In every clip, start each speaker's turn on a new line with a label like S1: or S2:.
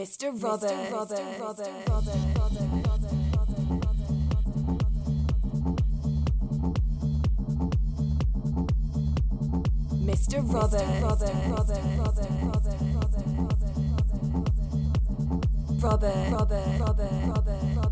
S1: Mr. Robert. Mr. Robert. Mr. Robert. Mr. Robert. Mr. Robert. Robert. Robert. Robert. Robert.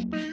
S2: Bye.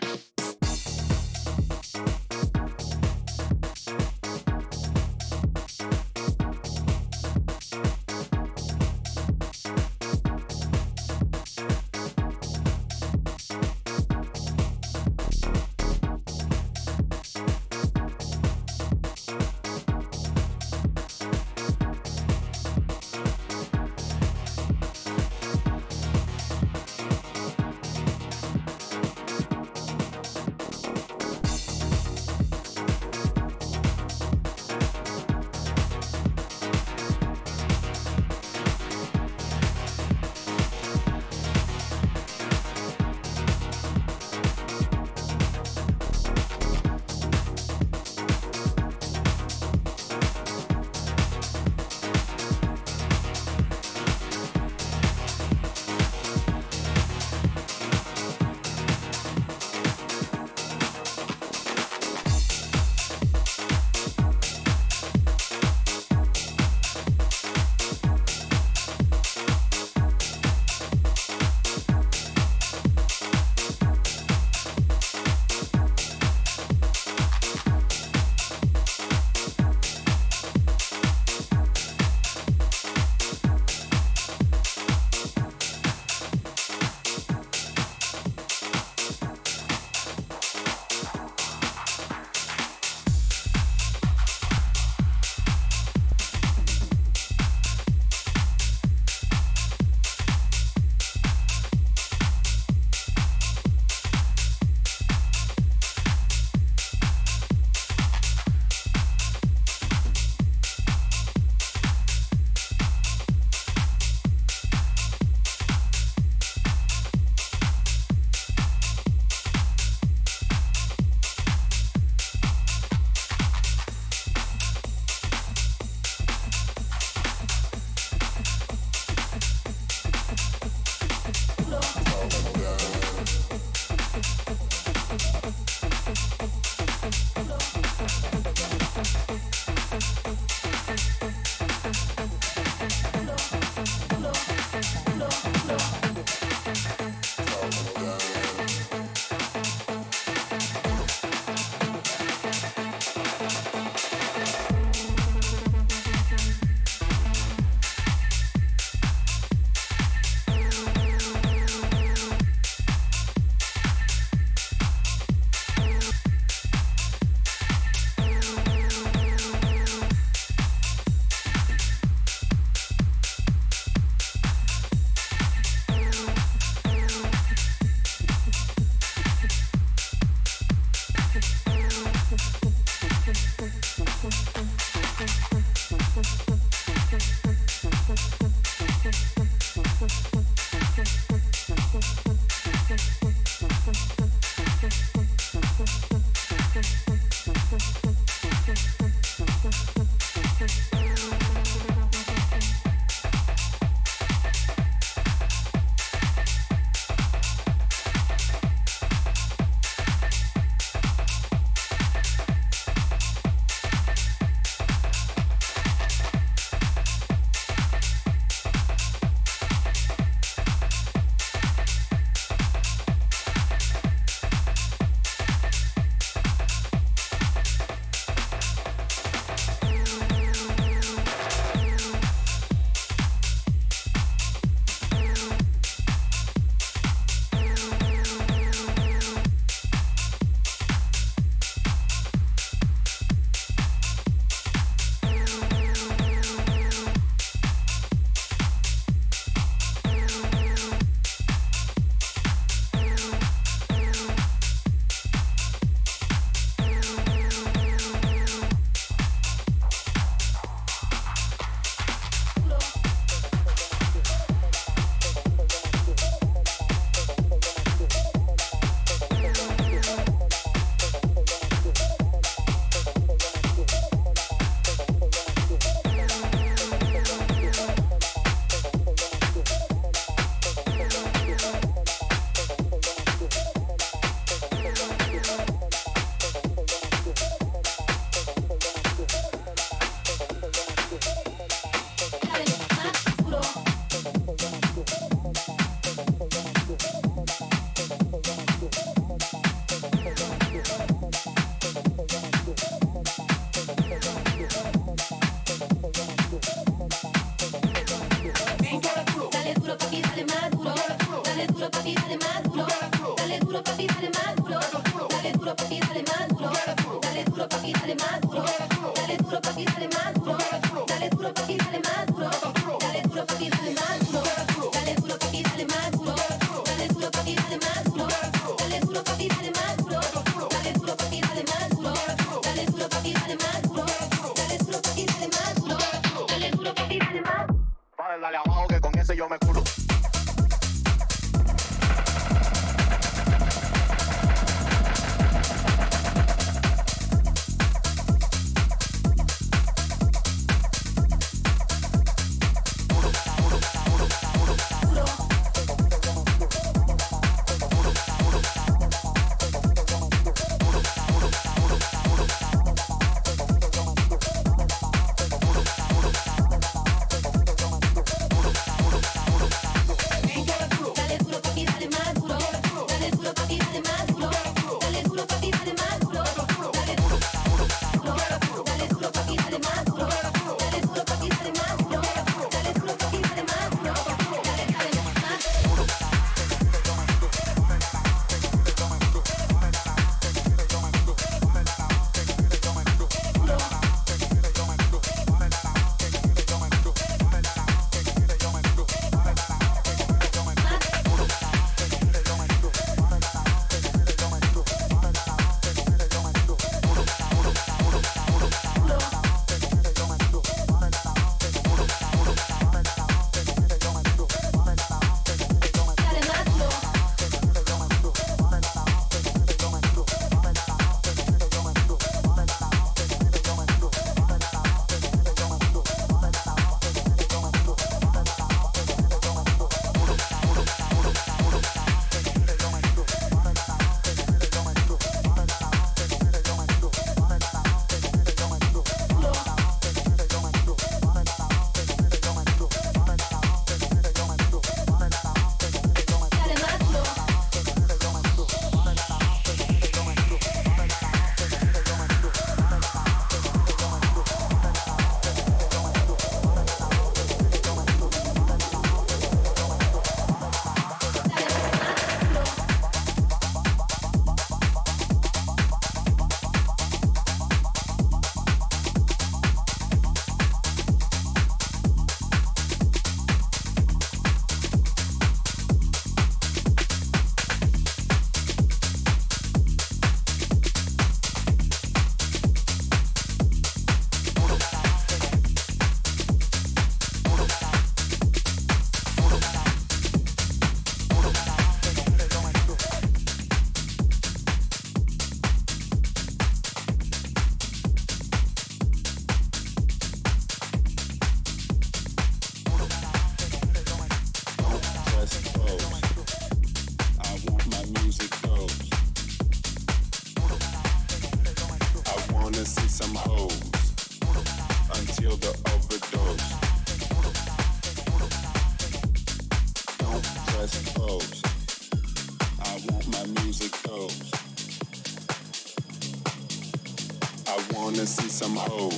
S2: some hoes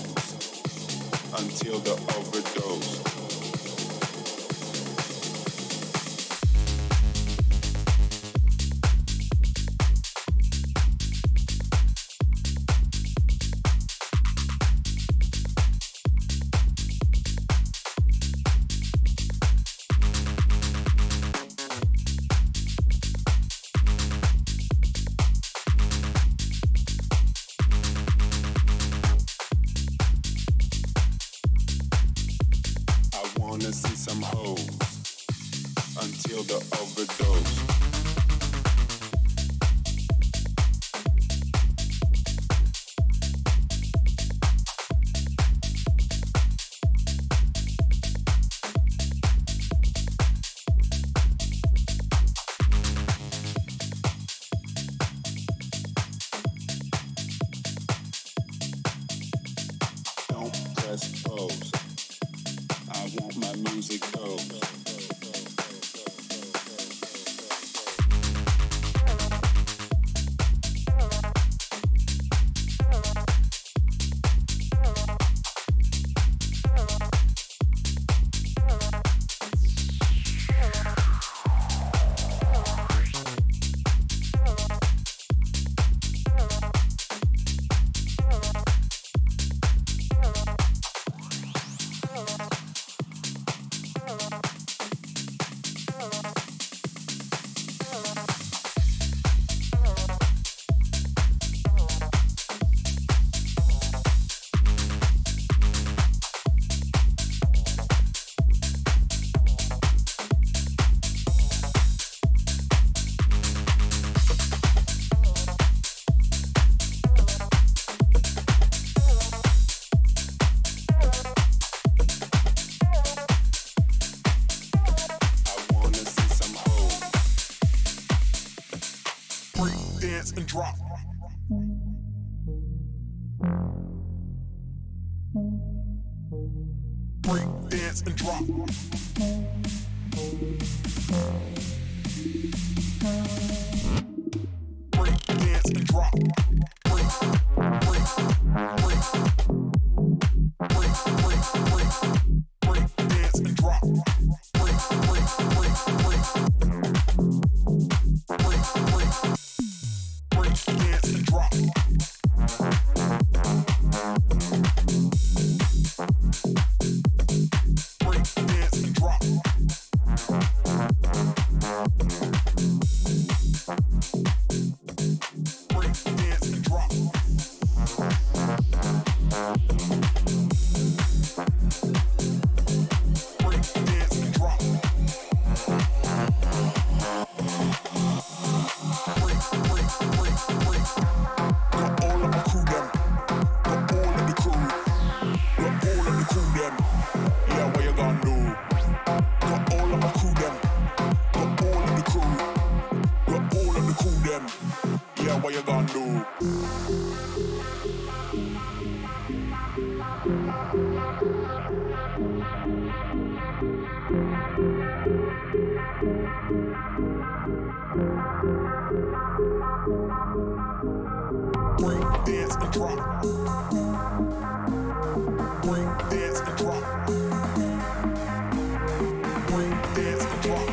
S2: until the overdose. Break,